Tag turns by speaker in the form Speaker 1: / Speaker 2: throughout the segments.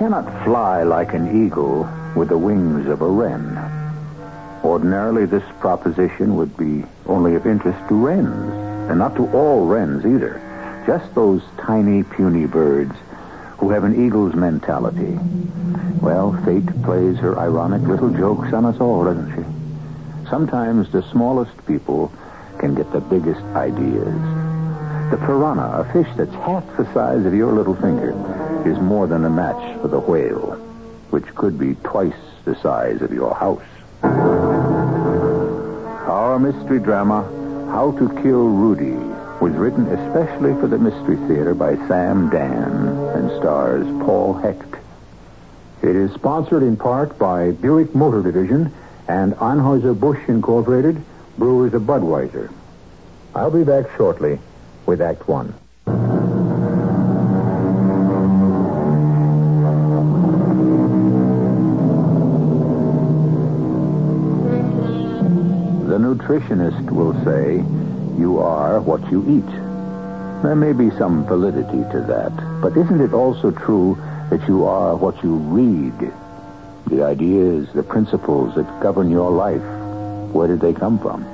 Speaker 1: cannot fly like an eagle with the wings of a wren. Ordinarily, this proposition would be only of interest to wrens, and not to all wrens either. Just those tiny, puny birds who have an eagle's mentality. Well, fate plays her ironic little jokes on us all, doesn't she? Sometimes the smallest people can get the biggest ideas. The piranha, a fish that's half the size of your little finger, is more than a match for the whale, which could be twice the size of your house. Our mystery drama, How to Kill Rudy, was written especially for the Mystery Theater by Sam Dann and stars Paul Hecht. It is sponsored in part by Buick Motor Division and Anheuser-Busch Incorporated, Brewers of Budweiser. I'll be back shortly with Act One. Nutritionist will say, you are what you eat. There may be some validity to that, but isn't it also true that you are what you read? The ideas, the principles that govern your life, where did they come from?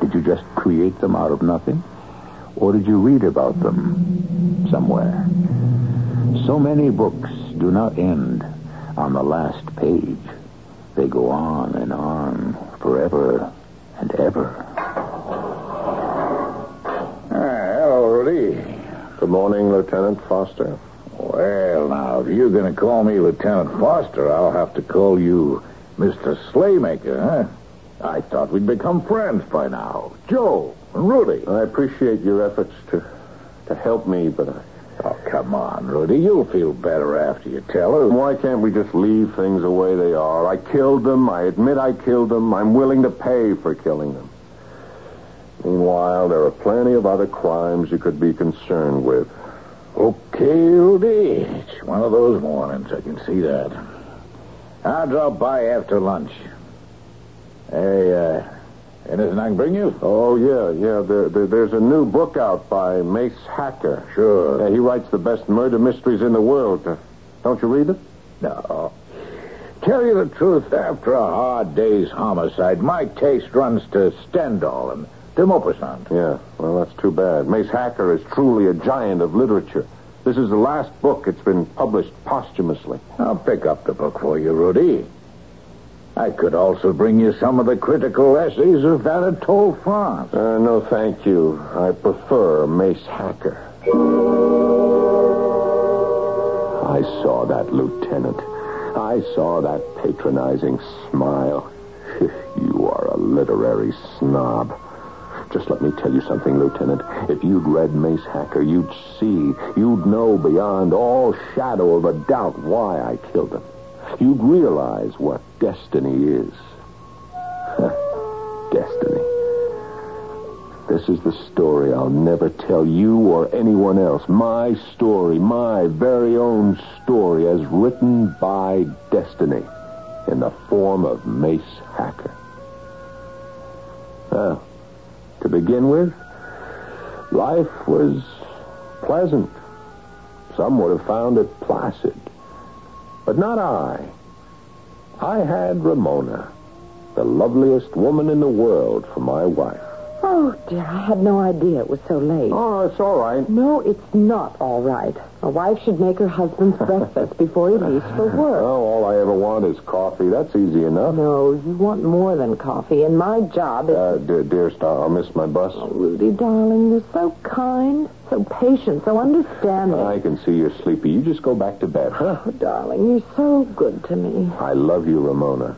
Speaker 1: Did you just create them out of nothing? Or did you read about them somewhere? So many books do not end on the last page. They go on and on forever and ever.
Speaker 2: Ah, hello, Rudy.
Speaker 3: Good morning, Lieutenant Foster.
Speaker 2: Well, now, if you're going to call me Lieutenant Foster, I'll have to call you Mr. Slaymaker, huh? I thought we'd become friends by now. Joe and Rudy.
Speaker 3: I appreciate your efforts to to help me, but I,
Speaker 2: Oh, come on, Rudy. You'll feel better after you tell her.
Speaker 3: why can't we just leave things the way they are? I killed them. I admit I killed them. I'm willing to pay for killing them. Meanwhile, there are plenty of other crimes you could be concerned with.
Speaker 2: Okay, Rudy. It's one of those mornings. I can see that. I'll drop by after lunch. Hey, uh, anything I can bring you?
Speaker 3: Oh, yeah, yeah. There, there, there's a new book out by Mace Hacker.
Speaker 2: Sure.
Speaker 3: Yeah, he writes the best murder mysteries in the world. Uh, don't you read it?
Speaker 2: No. Tell you the truth, after a hard day's homicide, my taste runs to Stendhal and de Maupassant.
Speaker 3: Yeah, well, that's too bad. Mace Hacker is truly a giant of literature. This is the last book. It's been published posthumously.
Speaker 2: I'll pick up the book for you, Rudy. I could also bring you some of the critical essays of Anatole France.
Speaker 3: Uh, no, thank you. I prefer Mace Hacker. I saw that, Lieutenant. I saw that patronizing smile. you are a literary snob. Just let me tell you something, Lieutenant. If you'd read Mace Hacker, you'd see, you'd know beyond all shadow of a doubt why I killed him. You'd realize what destiny is. destiny. This is the story I'll never tell you or anyone else. My story, my very own story, as written by destiny in the form of Mace Hacker. Well, to begin with, life was pleasant. Some would have found it placid. But not I. I had Ramona, the loveliest woman in the world, for my wife.
Speaker 4: Oh, dear, I had no idea it was so late.
Speaker 3: Oh, it's all right.
Speaker 4: No, it's not all right. A wife should make her husband's breakfast before he leaves for work.
Speaker 3: Oh, all I ever want is coffee. That's easy enough.
Speaker 4: No, you want more than coffee, and my job is...
Speaker 3: Uh, dear, dear star, I'll miss my bus.
Speaker 4: Oh, Rudy, darling, you're so kind, so patient, so understanding.
Speaker 3: I can see you're sleepy. You just go back to bed, huh?
Speaker 4: Oh, darling, you're so good to me.
Speaker 3: I love you, Ramona.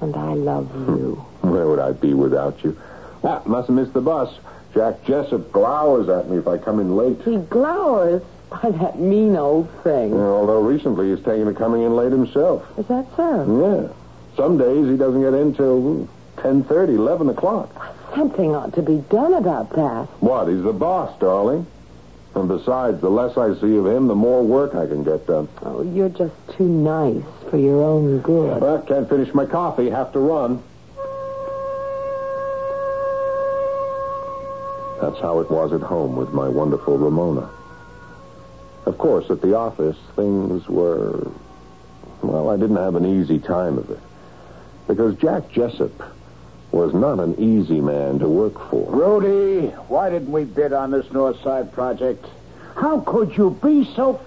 Speaker 4: And I love you.
Speaker 3: Where would I be without you? Ah, must have missed the bus. Jack Jessup glowers at me if I come in late.
Speaker 4: He glowers by that mean old thing.
Speaker 3: Yeah, although recently he's taken to coming in late himself.
Speaker 4: Is that so?
Speaker 3: Yeah. Some days he doesn't get in till 10.30, 11 o'clock.
Speaker 4: Something ought to be done about that.
Speaker 3: What? He's the boss, darling. And besides, the less I see of him, the more work I can get done.
Speaker 4: Oh, you're just too nice for your own good.
Speaker 3: Well, can't finish my coffee. Have to run. That's how it was at home with my wonderful Ramona. Of course, at the office, things were. Well, I didn't have an easy time of it. Because Jack Jessup was not an easy man to work for.
Speaker 2: Rudy, why didn't we bid on this North Side project? How could you be so...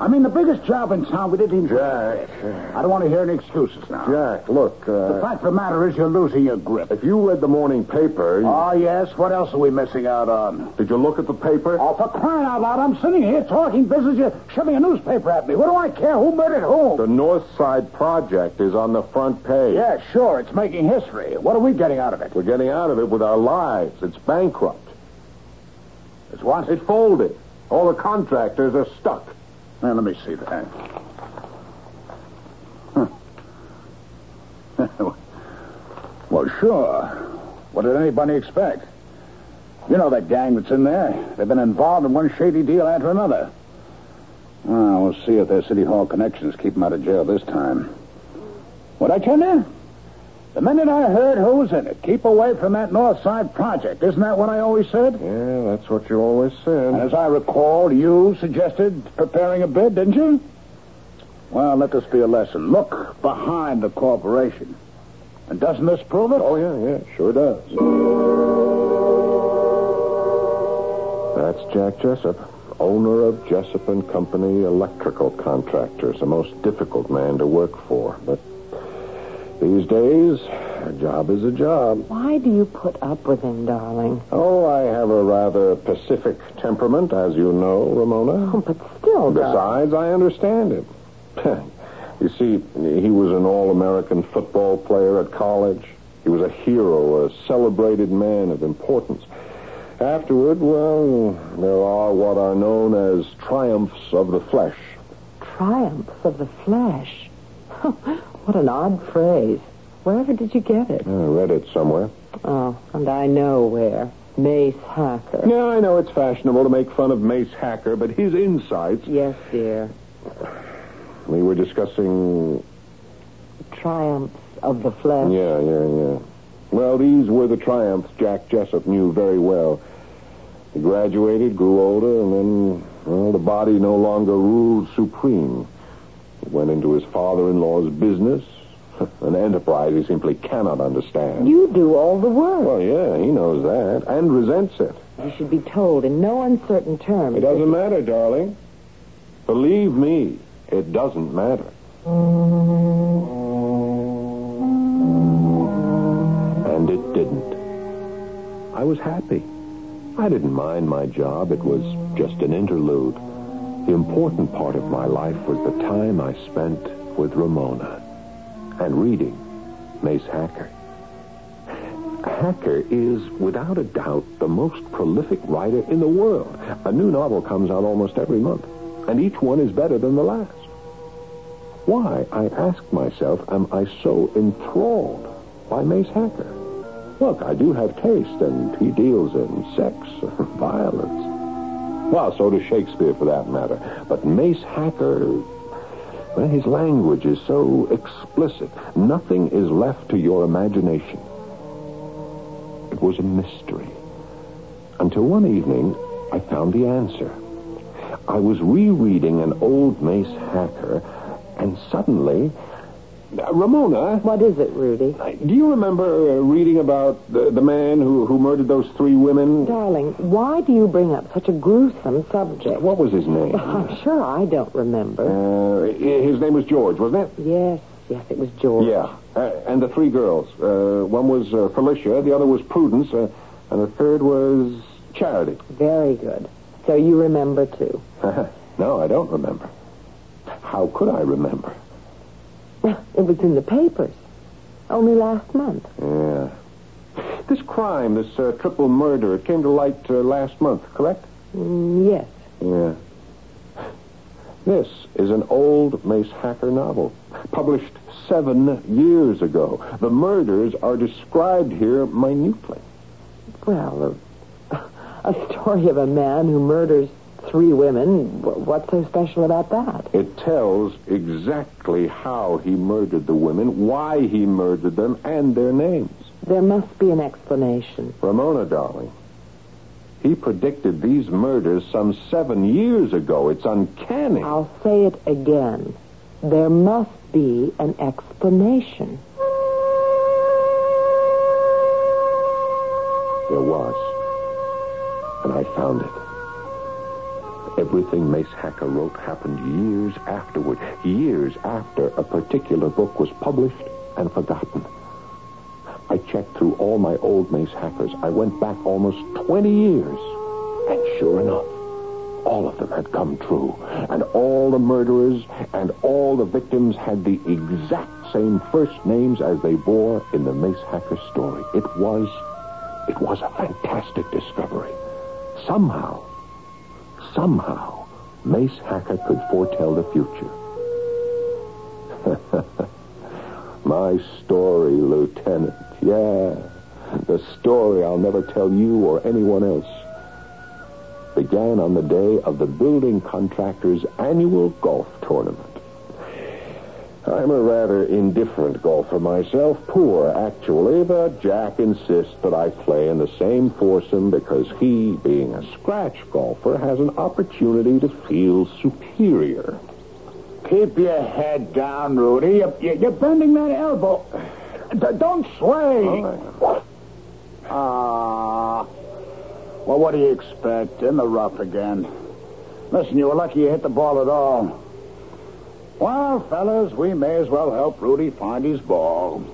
Speaker 2: I mean, the biggest job in town, we didn't even...
Speaker 3: Jack.
Speaker 2: I don't want to hear any excuses now.
Speaker 3: Jack, look. Uh,
Speaker 2: The fact of the matter is you're losing your grip.
Speaker 3: if you read the morning paper, you-
Speaker 2: Oh, yes. What else are we missing out on?
Speaker 3: did you look at the paper?
Speaker 2: Oh, for crying out loud, I'm sitting here talking business. You're shoving a newspaper at me. What do I care? Who murdered whom?
Speaker 3: The North Side Project is on the front page.
Speaker 2: Yeah, sure. It's making history. What are we getting out of it?
Speaker 3: We're getting out of it with our lives. It's bankrupt.
Speaker 2: It's what?
Speaker 3: It folded. All the contractors are stuck.
Speaker 2: Now, let me see that. Huh. well, sure. What did anybody expect? You know that gang that's in there. They've been involved in one shady deal after another. Well, we'll see if their City Hall connections keep them out of jail this time. What I tell you? The minute I heard who was in it, keep away from that North Side project. Isn't that what I always said?
Speaker 3: Yeah, that's what you always said.
Speaker 2: And as I recall, you suggested preparing a bid, didn't you? Well, let this be a lesson. Look behind the corporation. And doesn't this prove it?
Speaker 3: Oh, yeah, yeah, sure does. That's Jack Jessup, owner of Jessup and Company Electrical Contractors, the most difficult man to work for. But these days, a job is a job.
Speaker 4: Why do you put up with him, darling?
Speaker 3: Oh, I have a rather pacific temperament, as you know, Ramona.
Speaker 4: Oh, but still, darling.
Speaker 3: Besides, I understand him. you see, he was an all-American football player at college. He was a hero, a celebrated man of importance. Afterward, well, there are what are known as triumphs of the flesh.
Speaker 4: Triumphs of the flesh. what an odd phrase. Wherever did you get it?
Speaker 3: I read it somewhere.
Speaker 4: Oh, and I know where. Mace Hacker.
Speaker 3: Yeah, I know it's fashionable to make fun of Mace Hacker, but his insights.
Speaker 4: Yes, dear.
Speaker 3: We were discussing.
Speaker 4: Triumphs of the flesh.
Speaker 3: Yeah, yeah, yeah. Well, these were the triumphs Jack Jessup knew very well. He graduated, grew older, and then, well, the body no longer ruled supreme. He went into his father-in-law's business, an enterprise he simply cannot understand.
Speaker 4: You do all the work.
Speaker 3: Well, yeah, he knows that, and resents it.
Speaker 4: You should be told in no uncertain terms.
Speaker 3: It doesn't matter, darling. Believe me, it doesn't matter. And it didn't. I was happy. I didn't mind my job. It was just an interlude. The important part of my life was the time I spent with Ramona and reading Mace Hacker. Hacker is, without a doubt, the most prolific writer in the world. A new novel comes out almost every month, and each one is better than the last. Why, I ask myself, am I so enthralled by Mace Hacker? Look, I do have taste, and he deals in sex, violence. Well, so does Shakespeare, for that matter. But Mace Hacker, well, his language is so explicit. Nothing is left to your imagination. It was a mystery. Until one evening, I found the answer. I was rereading an old Mace Hacker, and suddenly. Uh, Ramona,
Speaker 4: What is it, Rudy?
Speaker 3: do you remember uh, reading about the, the man who, who murdered those three women?
Speaker 4: Darling, why do you bring up such a gruesome subject?
Speaker 3: What was his name?
Speaker 4: I'm sure I don't remember.
Speaker 3: Uh, his name was George, wasn't it?
Speaker 4: yes, yes, it was George.
Speaker 3: Yeah. Uh, and the three girls. Uh, one was uh, Felicia, the other was Prudence, uh, and the third was Charity.
Speaker 4: Very good. So you remember, too.
Speaker 3: no, I don't remember. How could I remember?
Speaker 4: Well, it was in the papers. Only last month.
Speaker 3: Yeah. This crime, this uh, triple murder, it came to light uh, last month, correct?
Speaker 4: Mm, yes.
Speaker 3: Yeah. This is an old Mace Hacker novel, published seven years ago. The murders are described here minutely.
Speaker 4: Well, a, a story of a man who murders three women. What's so special about that?
Speaker 3: It tells exactly how he murdered the women, why he murdered them, and their names.
Speaker 4: There must be an explanation.
Speaker 3: Ramona, darling, He predicted these murders some seven years ago. It's uncanny.
Speaker 4: I'll say it again. There must be an explanation.
Speaker 3: There was. And I found it. Everything Mace Hacker wrote happened years afterward, years after a particular book was published and forgotten. I checked through all my old Mace Hackers. I went back almost 20 years. And sure enough, all of them had come true. And all the murderers and all the victims had the exact same first names as they bore in the Mace Hacker story. It was, it was a fantastic discovery. Somehow, somehow, Mace Hacker could foretell the future. My story, Lieutenant. Yeah. The story I'll never tell you or anyone else began on the day of the building contractor's annual golf tournament. I'm a rather indifferent golfer myself, poor actually, but Jack insists that I play in the same foursome because he, being a scratch golfer, has an opportunity to feel superior.
Speaker 2: Keep your head down, Rudy. You're, you're bending that elbow. D- don't sway. Ah. Well, what do you expect? In the rough again. Listen, you were lucky you hit the ball at all. Well, fellas, we may as well help Rudy find his ball.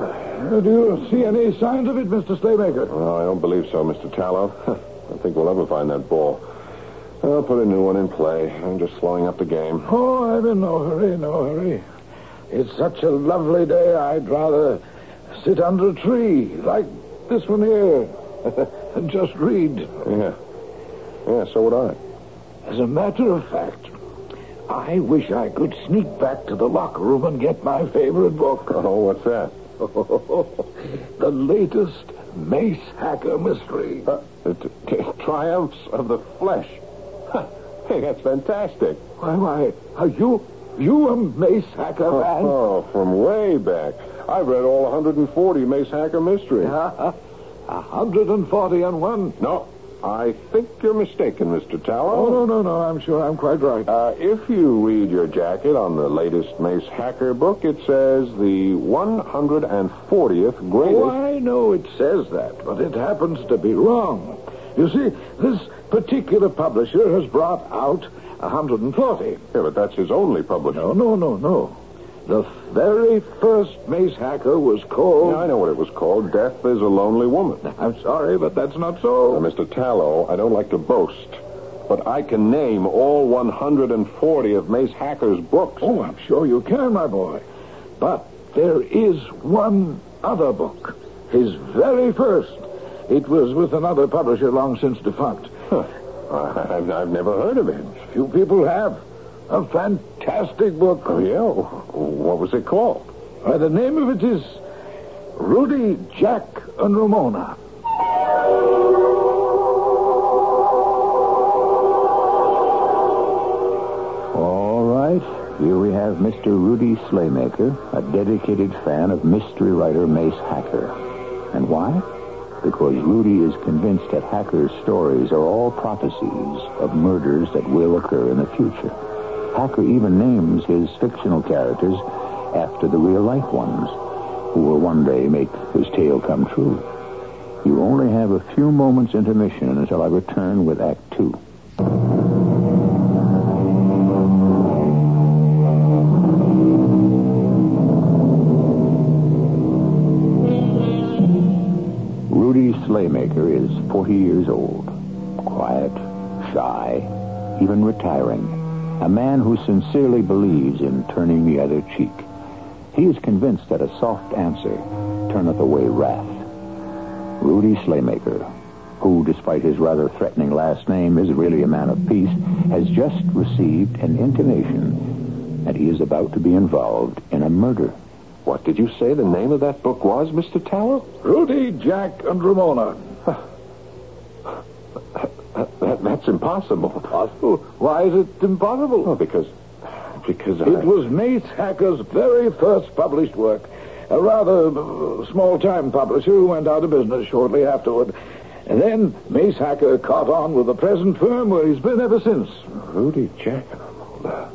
Speaker 5: Uh, do you see any signs of it, Mr. Slaymaker?
Speaker 3: Well, I don't believe so, Mr. Tallow. I think we'll ever find that ball. I'll put a new one in play. I'm just slowing up the game.
Speaker 5: Oh, I'm in no hurry, no hurry. It's such a lovely day, I'd rather sit under a tree, like this one here, and just read.
Speaker 3: Yeah. Yeah, so would I.
Speaker 5: As a matter of fact, I wish I could sneak back to the locker room and get my favorite book.
Speaker 3: Oh, what's that?
Speaker 5: the latest Mace Hacker mystery.
Speaker 3: Uh, the t- t- triumphs of the flesh. Hey, that's fantastic.
Speaker 5: Why, why, are you, you a Mace Hacker
Speaker 3: Oh,
Speaker 5: fan?
Speaker 3: oh, from way back. I've read all 140 Mace Hacker mysteries.
Speaker 5: A 140 and one.
Speaker 3: No, I think you're mistaken, Mr. Tallow.
Speaker 5: Oh, no, no, no, I'm sure I'm quite right.
Speaker 3: Uh, if you read your jacket on the latest Mace Hacker book, it says the 140th greatest.
Speaker 5: Oh, I know it says that, but it happens to be wrong. You see, this particular publisher has brought out 140.
Speaker 3: Yeah, but that's his only publisher.
Speaker 5: No, no, no, no. The very first Mace Hacker was called.
Speaker 3: Yeah, I know what it was called. Death is a Lonely Woman.
Speaker 5: I'm sorry, but that's not so.
Speaker 3: Now, Mr. Tallow, I don't like to boast, but I can name all 140 of Mace Hacker's books.
Speaker 5: Oh, I'm sure you can, my boy. But there is one other book. His very first. It was with another publisher long since defunct.
Speaker 3: Huh. I- I've, I've never heard of it.
Speaker 5: Few people have. A fantastic book.
Speaker 3: Oh, yeah? What was it called?
Speaker 5: Uh, the name of it is Rudy, Jack, and Ramona.
Speaker 1: All right. Here we have Mr. Rudy Slaymaker, a dedicated fan of mystery writer Mace Hacker. And why? Because Rudy is convinced that Hacker's stories are all prophecies of murders that will occur in the future. Hacker even names his fictional characters after the real life ones, who will one day make his tale come true. You only have a few moments intermission until I return with Act Two. Rudy Slaymaker is 40 years old. Quiet, shy, even retiring. A man who sincerely believes in turning the other cheek. He is convinced that a soft answer turneth away wrath. Rudy Slaymaker, who, despite his rather threatening last name, is really a man of peace, has just received an intimation that he is about to be involved in a murder.
Speaker 3: What did you say the name of that book was, Mr. Tallow?
Speaker 5: Rudy, Jack, and Ramona.
Speaker 3: Impossible.
Speaker 5: Possible? Why is it impossible?
Speaker 3: Oh, because... Because I...
Speaker 5: It was Mace Hacker's very first published work, a rather uh, small-time publisher who went out of business shortly afterward. And then Mace Hacker caught on with the present firm where he's been ever since.
Speaker 3: Rudy Jack and Ramona.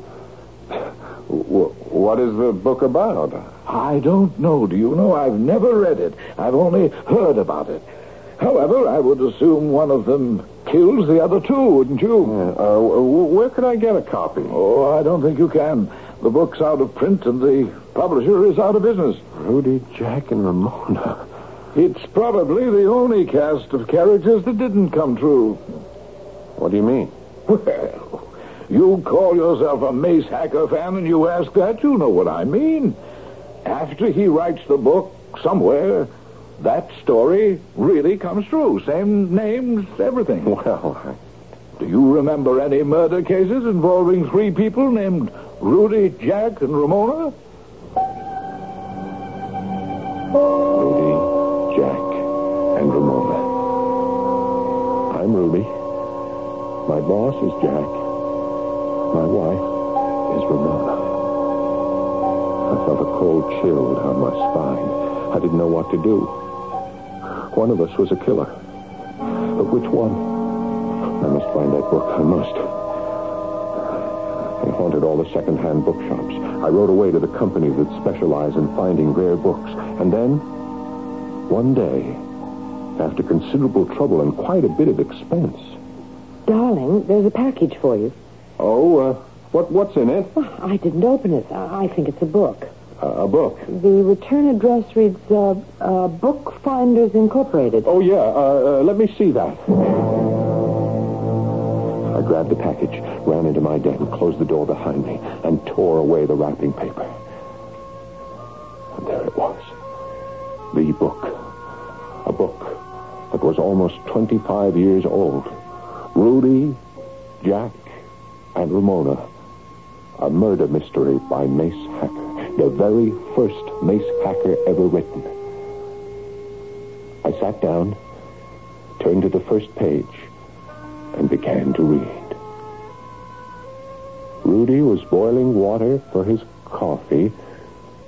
Speaker 3: What is the book about?
Speaker 5: I don't know. Do you know? I've never read it. I've only heard about it. However, I would assume one of them kills the other two, wouldn't you?
Speaker 3: Uh, where could I get a copy?
Speaker 5: Oh, I don't think you can. The book's out of print and the publisher is out of business.
Speaker 3: Rudy, Jack, and Ramona.
Speaker 5: It's probably the only cast of characters that didn't come true.
Speaker 3: What do you mean?
Speaker 5: Well, you call yourself a Mace Hacker fan and you ask that, you know what I mean. After he writes the book, somewhere, that story really comes true. Same names, everything.
Speaker 3: Well,
Speaker 5: Do you remember any murder cases involving three people named Rudy, Jack, and Ramona?
Speaker 3: Rudy, Jack, and Ramona. I'm Rudy. My boss is Jack. My wife is Ramona. I felt a cold chill down my spine. I didn't know what to do. One of us was a killer. But which one? I must find that book. I must. I haunted all the second-hand bookshops. I wrote away to the companies that specialize in finding rare books. And then, one day, after considerable trouble and quite a bit of expense.
Speaker 4: Darling, there's a package for you.
Speaker 3: Oh, uh, what what's in it?
Speaker 4: Oh, I didn't open it. I think it's a book.
Speaker 3: A book.
Speaker 4: The return address reads uh, uh, Bookfinders Incorporated.
Speaker 3: Oh, yeah. Uh, uh, let me see that. I grabbed the package, ran into my den, closed the door behind me, and tore away the wrapping paper. And there it was. The book. A book that was almost 25 years old. Rudy, Jack, and Ramona. A murder mystery by Mace Hacker. The very first Mace Hacker ever written. I sat down, turned to the first page, and began to read. Rudy was boiling water for his coffee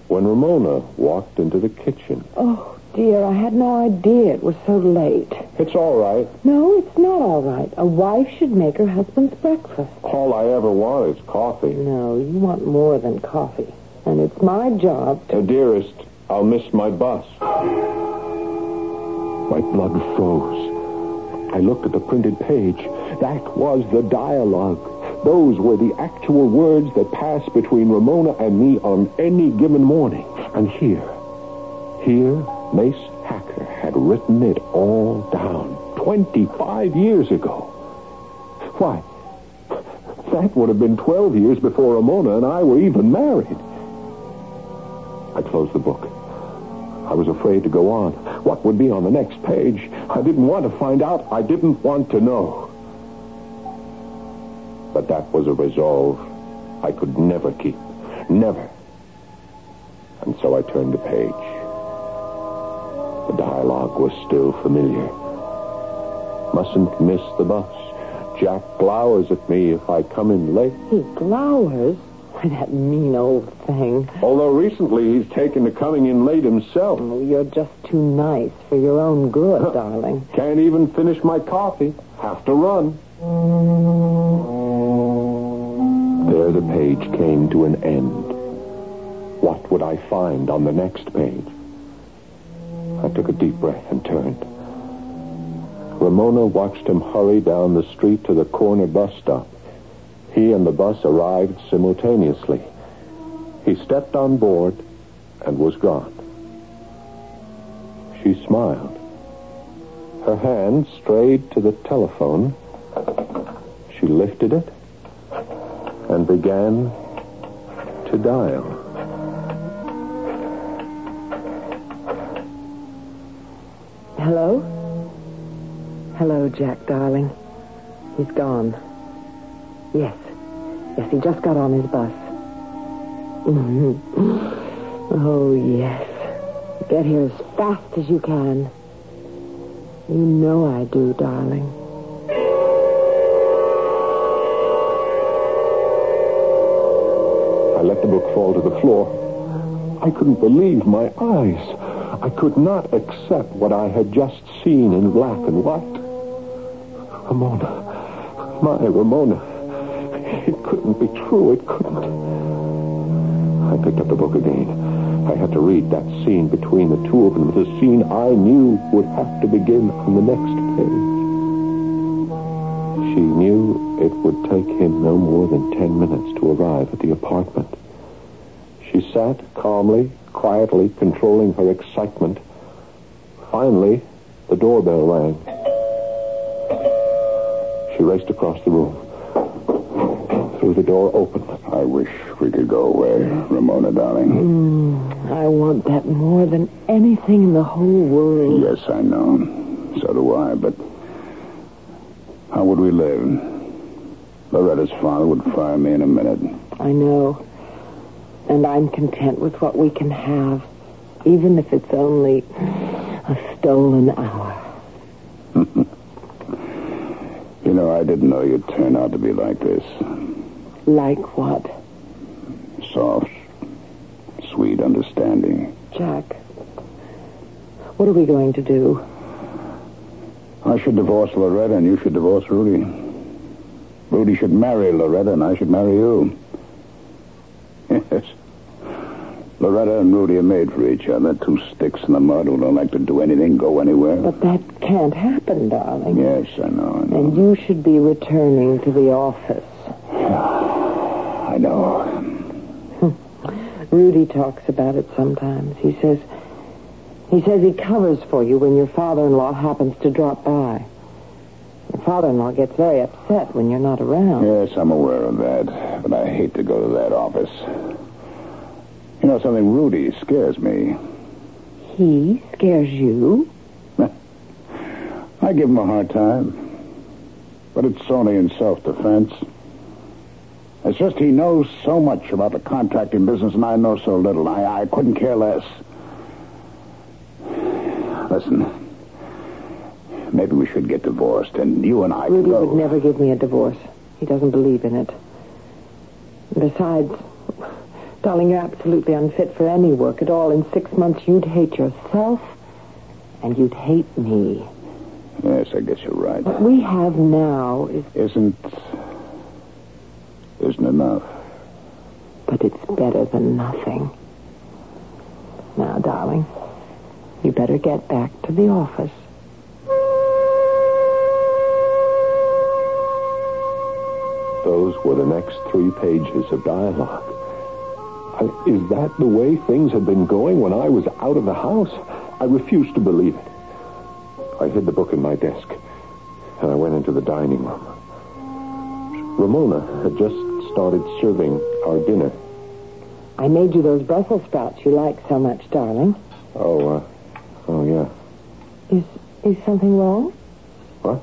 Speaker 3: when Ramona walked into the kitchen.
Speaker 4: Oh, dear, I had no idea it was so late.
Speaker 3: It's all right.
Speaker 4: No, it's not all right. A wife should make her husband's breakfast.
Speaker 3: All I ever want is coffee.
Speaker 4: No, you want more than coffee. And it's my job
Speaker 3: Uh, dearest, I'll miss my bus. My blood froze. I looked at the printed page. That was the dialogue. Those were the actual words that passed between Ramona and me on any given morning. And here, here, Mace Hacker had written it all down 25 years ago. Why, that would have been 12 years before Ramona and I were even married. I closed the book. I was afraid to go on. What would be on the next page? I didn't want to find out. I didn't want to know. But that was a resolve I could never keep. Never. And so I turned the page. The dialogue was still familiar. Mustn't miss the bus. Jack glowers at me if I come in late.
Speaker 4: He glowers. That mean old thing.
Speaker 3: Although recently he's taken to coming in late himself.
Speaker 4: Oh, you're just too nice for your own good, darling.
Speaker 3: Can't even finish my coffee. Have to run. There the page came to an end. What would I find on the next page? I took a deep breath and turned. Ramona watched him hurry down the street to the corner bus stop. He and the bus arrived simultaneously. He stepped on board and was gone. She smiled. Her hand strayed to the telephone. She lifted it and began to dial.
Speaker 4: Hello? Hello, Jack, darling. He's gone. Yes. Yes, he just got on his bus. Oh, yes. Get here as fast as you can. You know I do, darling.
Speaker 3: I let the book fall to the floor. I couldn't believe my eyes. I could not accept what I had just seen in black and white. Ramona. My Ramona. It couldn't be true. It couldn't. I picked up the book again. I had to read that scene between the two of them, the scene I knew would have to begin on the next page. She knew it would take him no more than ten minutes to arrive at the apartment. She sat calmly, quietly controlling her excitement. Finally, the doorbell rang. She raced across the room. Threw the door open.
Speaker 2: I wish we could go away, Ramona, darling.
Speaker 4: Mm, I want that more than anything in the whole world.
Speaker 2: Yes, I know. So do I, but how would we live? Loretta's father would fire me in a minute.
Speaker 4: I know. And I'm content with what we can have, even if it's only a stolen hour.
Speaker 2: You know, I didn't know you'd turn out to be like this.
Speaker 4: Like what?
Speaker 2: Soft, sweet, understanding.
Speaker 4: Jack, what are we going to do?
Speaker 2: I should divorce Loretta and you should divorce Rudy. Rudy should marry Loretta and I should marry you. Yes. Loretta and Rudy are made for each other. Two sticks in the mud who don't like to do anything, go anywhere.
Speaker 4: But that can't happen, darling.
Speaker 2: Yes, I know, I know.
Speaker 4: And you should be returning to the office.
Speaker 2: I know.
Speaker 4: Rudy talks about it sometimes. He says he says he covers for you when your father-in-law happens to drop by. Your father-in-law gets very upset when you're not around.
Speaker 2: Yes, I'm aware of that. But I hate to go to that office. You know something, Rudy scares me.
Speaker 4: He scares you?
Speaker 2: I give him a hard time. But it's only in self-defense. It's just he knows so much about the contracting business and I know so little. I, I couldn't care less. Listen, maybe we should get divorced and you and I
Speaker 4: Rudy
Speaker 2: could go.
Speaker 4: would never give me a divorce. He doesn't believe in it. Besides, darling, you're absolutely unfit for any work at all. In six months, you'd hate yourself and you'd hate me.
Speaker 2: Yes, I guess you're right.
Speaker 4: What we have now is,
Speaker 2: Isn't... Isn't enough.
Speaker 4: but it's better than nothing. Now, darling, you better get back to the office.
Speaker 3: Those were the next three pages of dialogue. I, is that the way things had been going when I was out of the house? I refused to believe it. I hid the book in my desk, and I went into the dining room. Ramona had just started serving our dinner.
Speaker 4: I made you those Brussels sprouts you like so much, darling.
Speaker 3: Oh, uh, oh, yeah.
Speaker 4: Is is something wrong?
Speaker 3: What?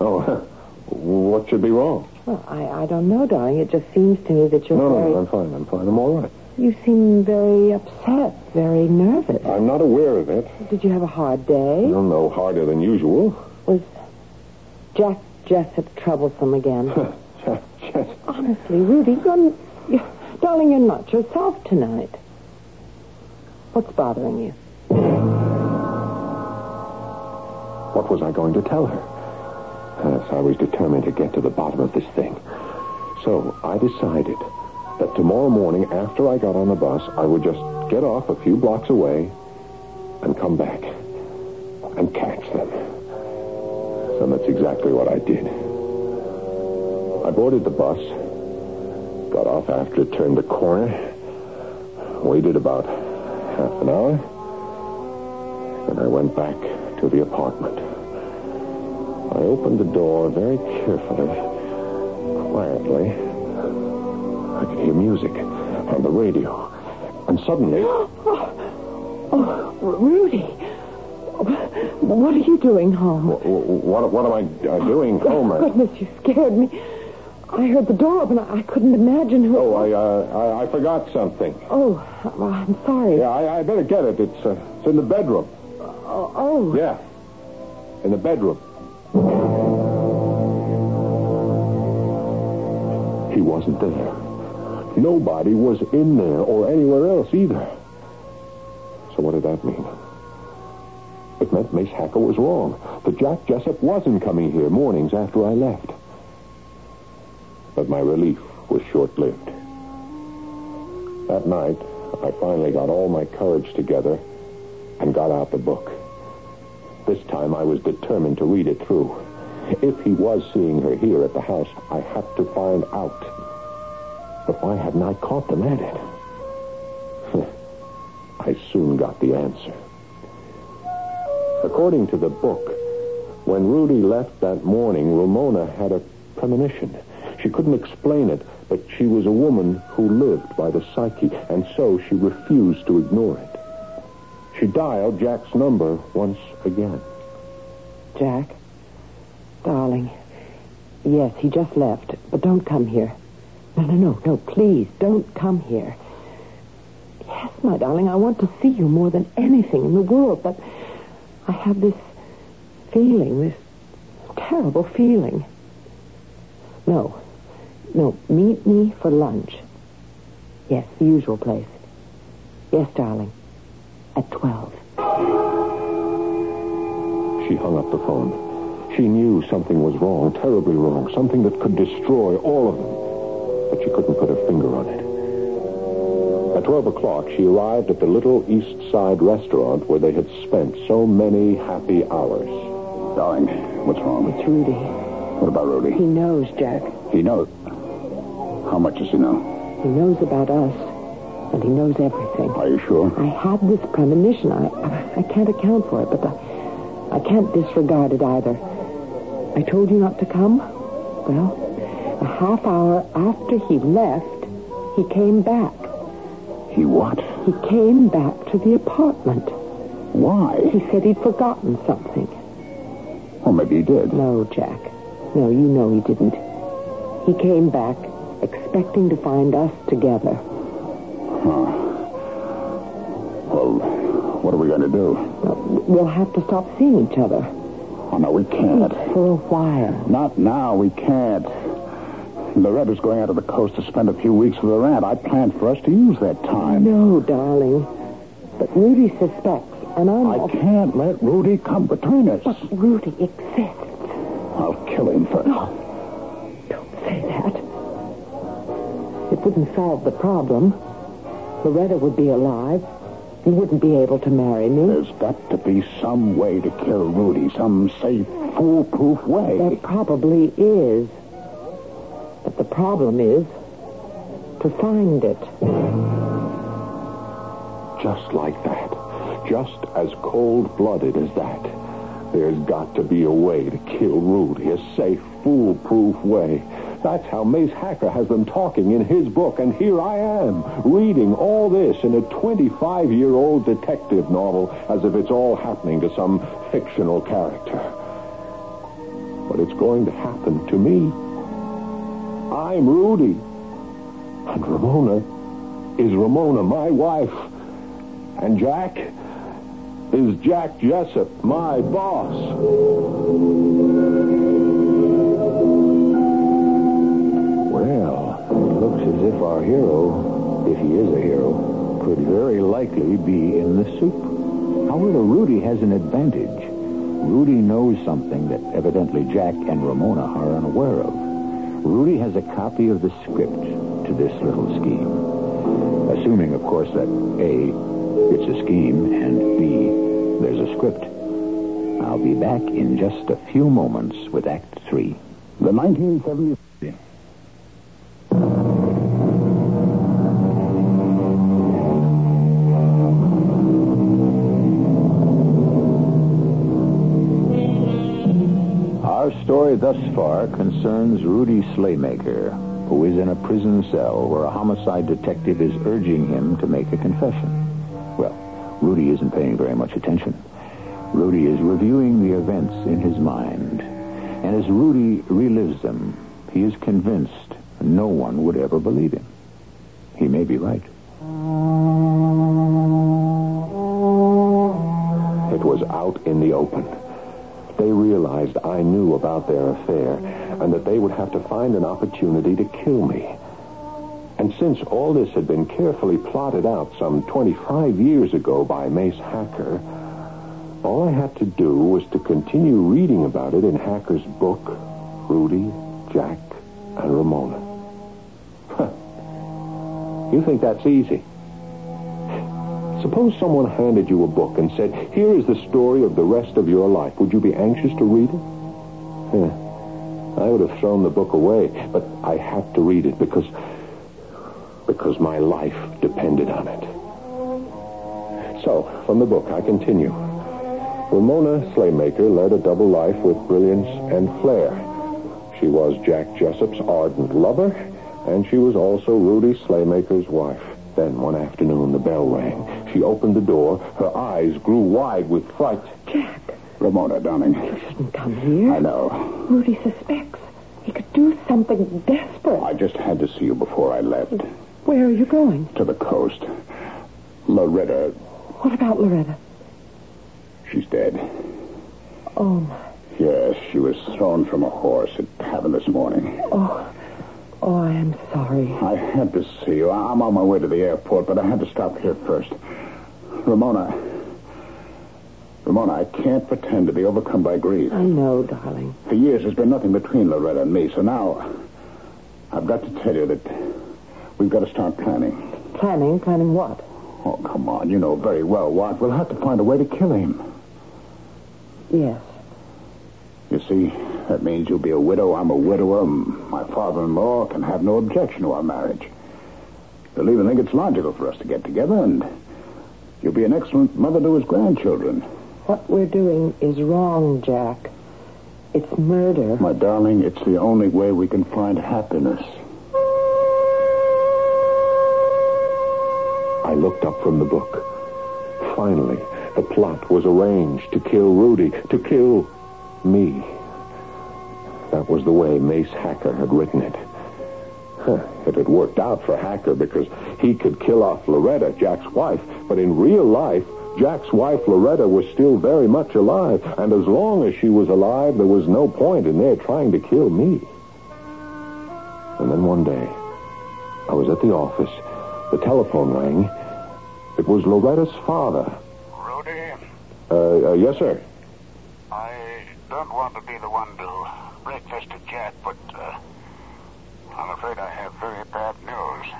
Speaker 3: Oh, what should be wrong?
Speaker 4: Well, I, I don't know, darling. It just seems to me that you're
Speaker 3: No,
Speaker 4: very...
Speaker 3: no, I'm fine. I'm fine. I'm all right.
Speaker 4: You seem very upset, very nervous.
Speaker 3: I'm not aware of it.
Speaker 4: Did you have a hard day?
Speaker 3: No, no, harder than usual.
Speaker 4: Was Jack Jessup troublesome again?
Speaker 3: Yes.
Speaker 4: Honestly, Rudy, you're, you darling, you're not yourself tonight. What's bothering you?
Speaker 3: What was I going to tell her? Yes, I was determined to get to the bottom of this thing. So I decided that tomorrow morning after I got on the bus, I would just get off a few blocks away and come back and catch them. So that's exactly what I did. I boarded the bus, got off after it turned the corner, waited about half an hour, and I went back to the apartment. I opened the door very carefully, quietly. I could hear music on the radio. And suddenly,
Speaker 4: Oh, Rudy. What are you doing home?
Speaker 3: wh- wh- what, what am I uh, doing, Homer?
Speaker 4: Goodness, you scared me. I heard the door open. I I couldn't imagine who.
Speaker 3: Oh, I, uh, I, I forgot something.
Speaker 4: Oh, well, I'm sorry.
Speaker 3: Yeah, I, I better get it. It's, uh, it's in the bedroom.
Speaker 4: Oh, oh.
Speaker 3: Yeah, in the bedroom. Wasn't there. Nobody was in there or anywhere else either. So what did that mean? It meant Mace Hacker was wrong. That Jack Jessup wasn't coming here mornings after I left. But my relief was short-lived. That night, I finally got all my courage together and got out the book. This time I was determined to read it through. If he was seeing her here at the house, I had to find out. But why hadn't I caught them at it? I soon got the answer. According to the book, when Rudy left that morning, Ramona had a premonition. She couldn't explain it, but she was a woman who lived by the psyche, and so she refused to ignore it. She dialed Jack's number once again.
Speaker 4: Jack? Darling. Yes, he just left, but don't come here. No, no, no, no, please, don't come here. Yes, my darling, I want to see you more than anything in the world, but I have this feeling, this terrible feeling. No, no, meet me for lunch. Yes, the usual place. Yes, darling. At 12.
Speaker 3: She hung up the phone. She knew something was wrong, terribly wrong, something that could destroy all of them. But she couldn't put her finger on it. At 12 o'clock, she arrived at the little East Side restaurant where they had spent so many happy hours.
Speaker 2: Darling, what's wrong?
Speaker 4: It's Rudy.
Speaker 2: What about Rudy?
Speaker 4: He knows, Jack.
Speaker 2: He knows. How much does he know?
Speaker 4: He knows about us, and he knows everything.
Speaker 2: Are you sure?
Speaker 4: I had this premonition. I, I, I can't account for it, but I, I can't disregard it either. I told you not to come. Well, a half hour after he left, he came back.
Speaker 2: He what?
Speaker 4: He came back to the apartment.
Speaker 2: Why?
Speaker 4: He said he'd forgotten something.
Speaker 2: Well, maybe he did.
Speaker 4: No, Jack. No, you know he didn't. He came back expecting to find us together.
Speaker 2: Huh. Well, what are we going to do?
Speaker 4: Uh, we'll have to stop seeing each other.
Speaker 2: Oh, no, we can't.
Speaker 4: For a while.
Speaker 2: Not now. We can't. Loretta's going out to the coast to spend a few weeks with her aunt. I planned for us to use that time.
Speaker 4: No, darling. But Rudy suspects, and I'm...
Speaker 2: I can't let Rudy come between us.
Speaker 4: But Rudy exists.
Speaker 2: I'll kill him first.
Speaker 4: No. Don't say that. It wouldn't solve the problem. Loretta would be alive. You wouldn't be able to marry me.
Speaker 2: There's got to be some way to kill Rudy. Some safe, foolproof way.
Speaker 4: There probably is. But the problem is to find it.
Speaker 3: Just like that. Just as cold-blooded as that. There's got to be a way to kill Rudy. A safe, foolproof way. That's how Mace Hacker has them talking in his book, and here I am, reading all this in a 25-year-old detective novel as if it's all happening to some fictional character. But it's going to happen to me. I'm Rudy. And Ramona is Ramona, my wife. And Jack is Jack Jessup, my boss.
Speaker 1: If our hero, if he is a hero, could very likely be in the soup. However, Rudy has an advantage. Rudy knows something that evidently Jack and Ramona are unaware of. Rudy has a copy of the script to this little scheme. Assuming, of course, that A, it's a scheme, and B, there's a script. I'll be back in just a few moments with Act Three.
Speaker 2: The 1970...
Speaker 1: Our thus far concerns Rudy Slaymaker, who is in a prison cell where a homicide detective is urging him to make a confession. Well, Rudy isn't paying very much attention. Rudy is reviewing the events in his mind. And as Rudy relives them, he is convinced no one would ever believe him. He may be right.
Speaker 3: It was out in the open. They realized I knew about their affair and that they would have to find an opportunity to kill me. And since all this had been carefully plotted out some 25 years ago by Mace Hacker, all I had to do was to continue reading about it in Hacker's book, Rudy, Jack, and Ramona. you think that's easy? Suppose someone handed you a book and said, Here is the story of the rest of your life. Would you be anxious to read it? I would have thrown the book away, but I had to read it because because my life depended on it. So, from the book, I continue. Ramona Slaymaker led a double life with brilliance and flair. She was Jack Jessup's ardent lover, and she was also Rudy Slaymaker's wife. Then, one afternoon, the bell rang. She opened the door. Her eyes grew wide with fright.
Speaker 4: Jack,
Speaker 2: Ramona, darling.
Speaker 4: you shouldn't come here.
Speaker 2: I know.
Speaker 4: Rudy suspects. He could do something desperate.
Speaker 2: I just had to see you before I left.
Speaker 4: Where are you going?
Speaker 2: To the coast. Loretta,
Speaker 4: What about Loretta?
Speaker 2: she's dead.
Speaker 4: Oh, my.
Speaker 2: Yes, she was thrown from a horse at Tavern this morning.
Speaker 4: Oh, oh, I am sorry.
Speaker 2: I had to see you. I'm on my way to the airport, but I had to stop here first. Ramona. Ramona, I can't pretend to be overcome by grief.
Speaker 4: I know, darling.
Speaker 2: For years, there's been nothing between Loretta and me, so now I've got to tell you that we've got to start planning.
Speaker 4: Planning? Planning what?
Speaker 2: Oh, come on. You know very well what. We'll have to find a way to kill him.
Speaker 4: Yes.
Speaker 2: You see, that means you'll be a widow, I'm a widower. My father-in-law can have no objection to our marriage. He'll even think it's logical for us to get together, and you'll be an excellent mother to his grandchildren.
Speaker 4: What we're doing is wrong, Jack. It's murder.
Speaker 2: My darling, it's the only way we can find happiness.
Speaker 3: I looked up from the book. Finally, the plot was arranged to kill Rudy, to kill me. That was the way Mace Hacker had written it. Huh, It had worked out for Hacker because he could kill off Loretta, Jack's wife, but in real life, Jack's wife, Loretta, was still very much alive, and as long as she was alive, there was no point in their trying to kill me. And then one day, I was at the office. The telephone rang. It was Loretta's father.
Speaker 6: Rudy,
Speaker 3: Uh, uh, yes, sir.
Speaker 6: I don't want to be the one to breakfast to Jack, but uh, I'm afraid I have very bad news.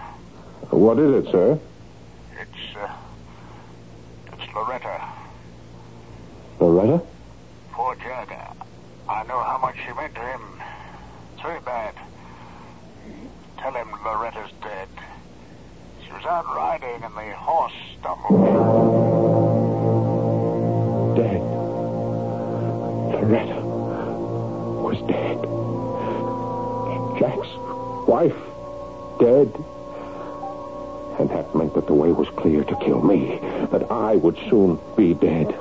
Speaker 3: What is it, sir?
Speaker 6: It's, uh, it's Loretta.
Speaker 3: Loretta?
Speaker 6: Poor Jack. I know how much she meant to him. It's very bad. Tell him Loretta's dead. She was out riding and the horse stumbled.
Speaker 3: Loretta was dead. Jack's wife dead. And that meant that the way was clear to kill me, that I would soon be dead.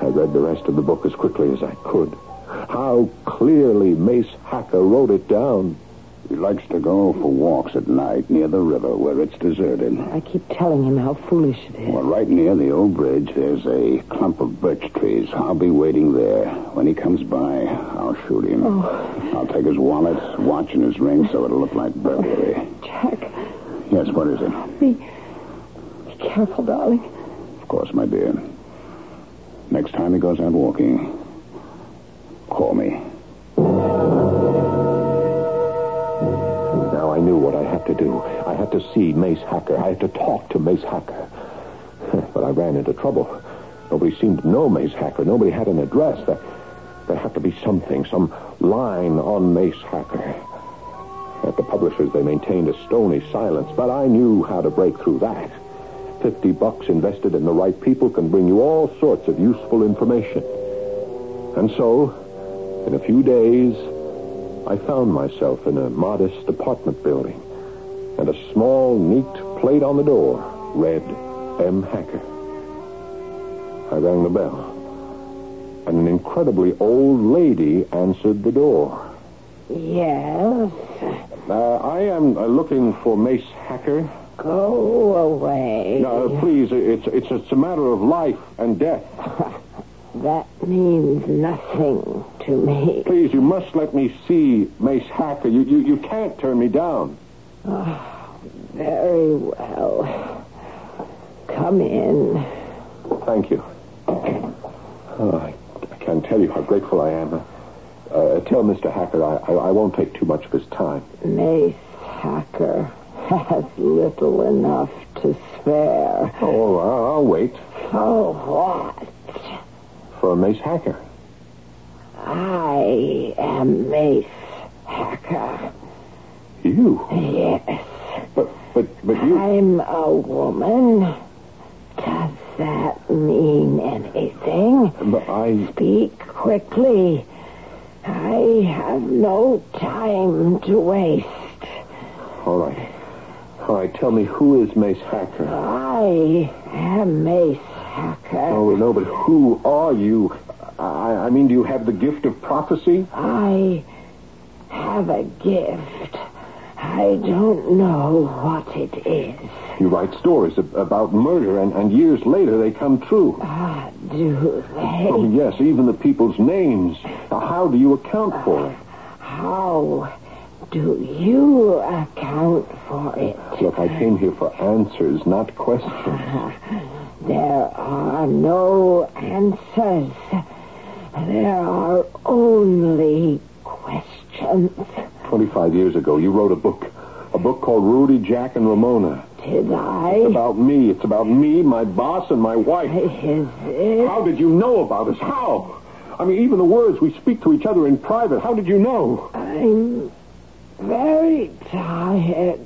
Speaker 3: I read the rest of the book as quickly as I could. How clearly Mace Hacker wrote it down.
Speaker 2: He likes to go for walks at night near the river where it's deserted.
Speaker 4: I keep telling him how foolish it is.
Speaker 2: Well, right near the old bridge, there's a clump of birch trees. I'll be waiting there. When he comes by, I'll shoot him. Oh. I'll take his wallet, watch, and his ring so it'll look like burglary.
Speaker 4: Jack,
Speaker 2: Yes, what is it?
Speaker 4: be, be careful, darling.
Speaker 2: Of course, my dear. Next time he goes out walking, call me.
Speaker 3: Had to do. I had to see Mace Hacker. I had to talk to Mace Hacker. But I ran into trouble. Nobody seemed to know Mace Hacker. Nobody had an address. There, there had to be something, some line on Mace Hacker. At the publishers, they maintained a stony silence, but I knew how to break through that. Fifty bucks invested in the right people can bring you all sorts of useful information. And so, in a few days, I found myself in a modest apartment building, and a small, neat plate on the door read M. Hacker. I rang the bell, and an incredibly old lady answered the door.
Speaker 4: Yes.
Speaker 3: Uh, I am uh, looking for Mace Hacker.
Speaker 4: Go away.
Speaker 3: Uh, please, it's, it's, it's a matter of life and death.
Speaker 4: That means nothing to me.
Speaker 3: Please, you must let me see Mace Hacker. You, you, you can't turn me down.
Speaker 4: Very well. Come in.
Speaker 3: Thank you. Oh, I, I can't tell you how grateful I am. Uh, tell Mr. Hacker I, I, I won't take too much of his time.
Speaker 4: Mace Hacker has little enough to spare.
Speaker 3: Oh, I'll, I'll wait
Speaker 4: For what?
Speaker 3: for Mace Hacker.
Speaker 4: I am Mace Hacker.
Speaker 3: You?
Speaker 4: Yes.
Speaker 3: But, but, but you...
Speaker 4: I'm a woman. Does that mean anything?
Speaker 3: But I...
Speaker 4: Speak quickly. I have no time to waste.
Speaker 3: All right. All right, tell me, who is Mace Hacker?
Speaker 4: I am Mace Hacker.
Speaker 3: Oh, no, but who are you? I, I mean, do you have the gift of prophecy?
Speaker 4: I have a gift. I don't know what it is.
Speaker 3: You write stories ab- about murder, and, and years later they come true.
Speaker 4: Ah, do
Speaker 3: Oh,
Speaker 4: they?
Speaker 3: yes, even the people's names. Now, how do you account for it?
Speaker 4: How do you account for it?
Speaker 3: Look, I came here for answers, not questions.
Speaker 4: There are no answers. There are only questions.
Speaker 3: Twenty-five years ago, you wrote a book. A book called Rudy, Jack, and Ramona.
Speaker 4: Did I?
Speaker 3: It's about me. It's about me, my boss, and my wife.
Speaker 4: Is it?
Speaker 3: How did you know about us? How? I mean, even the words we speak to each other in private. How did you know?
Speaker 4: I'm very tired.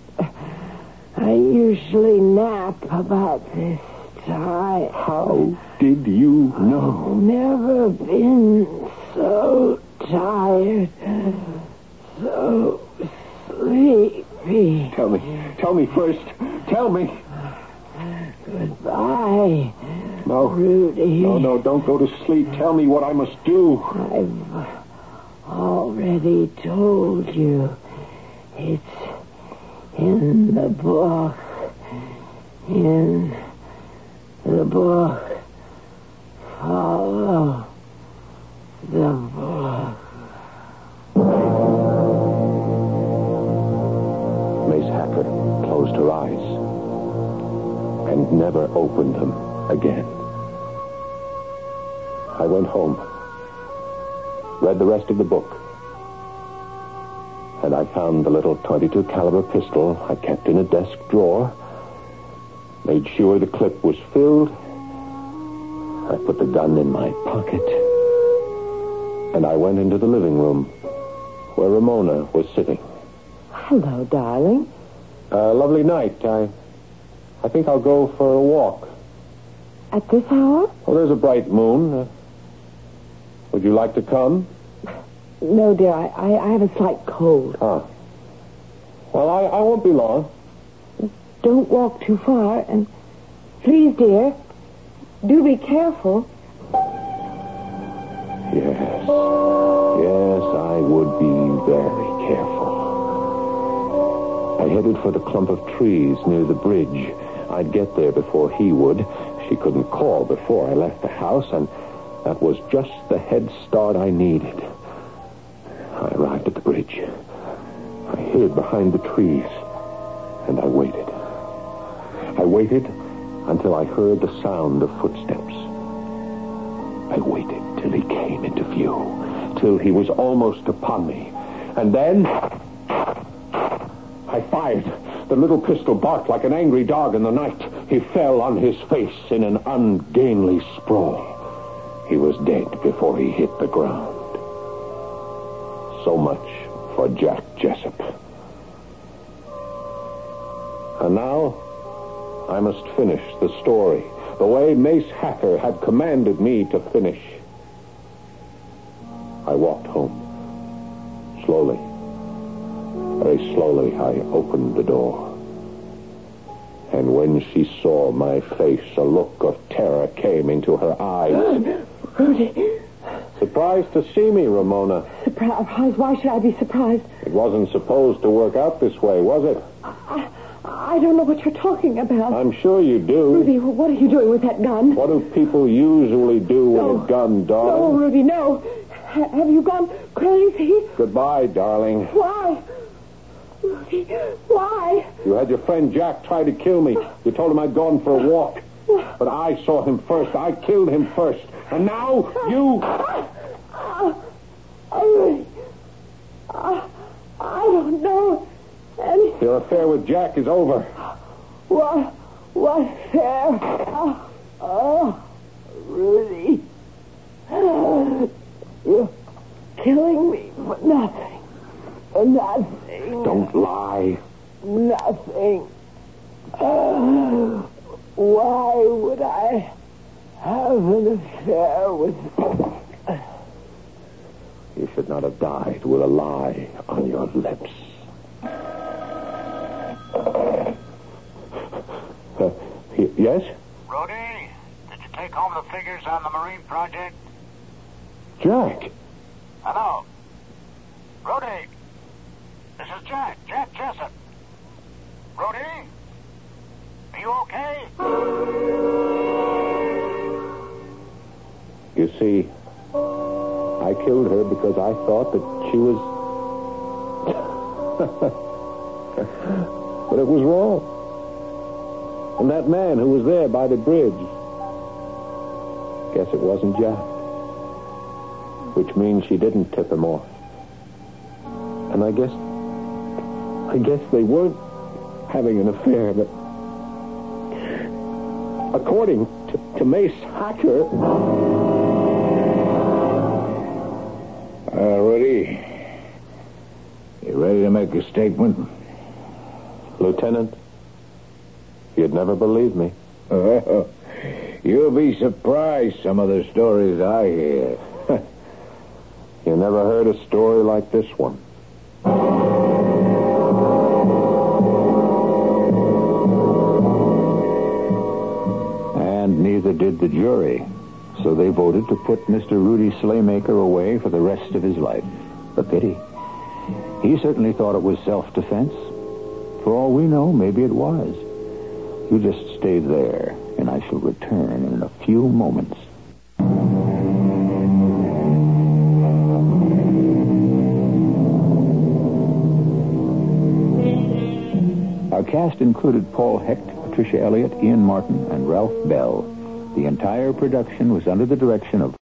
Speaker 4: I usually nap about this time.
Speaker 3: How did you know?
Speaker 4: Never been so tired, so sleepy.
Speaker 3: Tell me. Tell me first. Tell me.
Speaker 4: Goodbye,
Speaker 3: No.
Speaker 4: Rudy.
Speaker 3: No, no, don't go to sleep. Tell me what I must do.
Speaker 4: I've already told you. It's in the book. In the book. Follow the
Speaker 3: and never opened them again. I went home, read the rest of the book, and I found the little 22 caliber pistol I kept in a desk drawer, made sure the clip was filled. I put the gun in my pocket, and I went into the living room where Ramona was sitting.
Speaker 4: Hello, darling.
Speaker 3: Uh, lovely night. I, I think I'll go for a walk.
Speaker 4: At this hour?
Speaker 3: Well, there's a bright moon. Uh, would you like to come?
Speaker 4: No, dear. I, I, I have a slight cold.
Speaker 3: Ah. Well, I, I won't be long.
Speaker 4: Don't walk too far, and please, dear, do be careful.
Speaker 3: Yes. Yes, I would be very careful. I headed for the clump of trees near the bridge. I'd get there before he would. She couldn't call before I left the house, and that was just the head start I needed. I arrived at the bridge. I hid behind the trees, and I waited. I waited until I heard the sound of footsteps. I waited till he came into view, till he was almost upon me. And then I fired. The little pistol barked like an angry dog in the night. He fell on his face in an ungainly sprawl. He was dead before he hit the ground. So much for Jack Jessup. And now I must finish the story the way Mace Hacker had commanded me to finish. I walked home. Slowly. Very slowly, I opened the door. And when she saw my face, a look of terror came into her eyes.
Speaker 4: Rudy,
Speaker 3: Surprised to see me, Ramona.
Speaker 4: surprised. Why should I be surprised?
Speaker 3: It wasn't supposed to work out this way, was it?
Speaker 4: I, I don't know what you're talking about.
Speaker 3: I'm sure you do.
Speaker 4: Rudy, what are you doing with that gun?
Speaker 3: What do people usually do with a gun, darling? No?
Speaker 4: Rudy, no. Ha- have you gone crazy?
Speaker 3: Goodbye, darling.
Speaker 4: Why? Why?
Speaker 3: You had your friend Jack try to kill me. You told him I'd gone for a walk. But I saw him first. I killed him first. And now you.
Speaker 4: I don't know anything.
Speaker 3: Your affair with Jack is over.
Speaker 4: What? What fair? Oh, oh, Rudy. You're killing me for nothing. For nothing.
Speaker 3: Don't lie.
Speaker 4: Nothing. Why would I have an affair with...
Speaker 3: You should not have died with a lie on your lips. Uh, y- yes?
Speaker 6: Rudy, did you take home the figures on the marine project?
Speaker 3: Jack.
Speaker 6: Hello. Rudy. This is Jack. Jack Jessup. Rudy? Are you okay?
Speaker 3: You see, I killed her because I thought that she was. but it was wrong. And that man who was there by the bridge. Guess it wasn't Jack. Which means she didn't tip him off. And I guess. I guess they weren't having an affair, but. According to, to Mace Hacker.
Speaker 5: Uh, Rudy, you ready to make a statement?
Speaker 3: Lieutenant, you'd never believe me.
Speaker 5: You'll be surprised some of the stories I hear.
Speaker 3: You never heard a story like this one.
Speaker 1: The jury. So they voted to put Mr. Rudy Slaymaker away for the rest of his life. A pity. He certainly thought it was self-defense. For all we know, maybe it was. You just stay there, and I shall return in a few moments. Our cast included Paul Hecht, Patricia Elliott, Ian Martin, and Ralph Bell. The entire production was under the direction of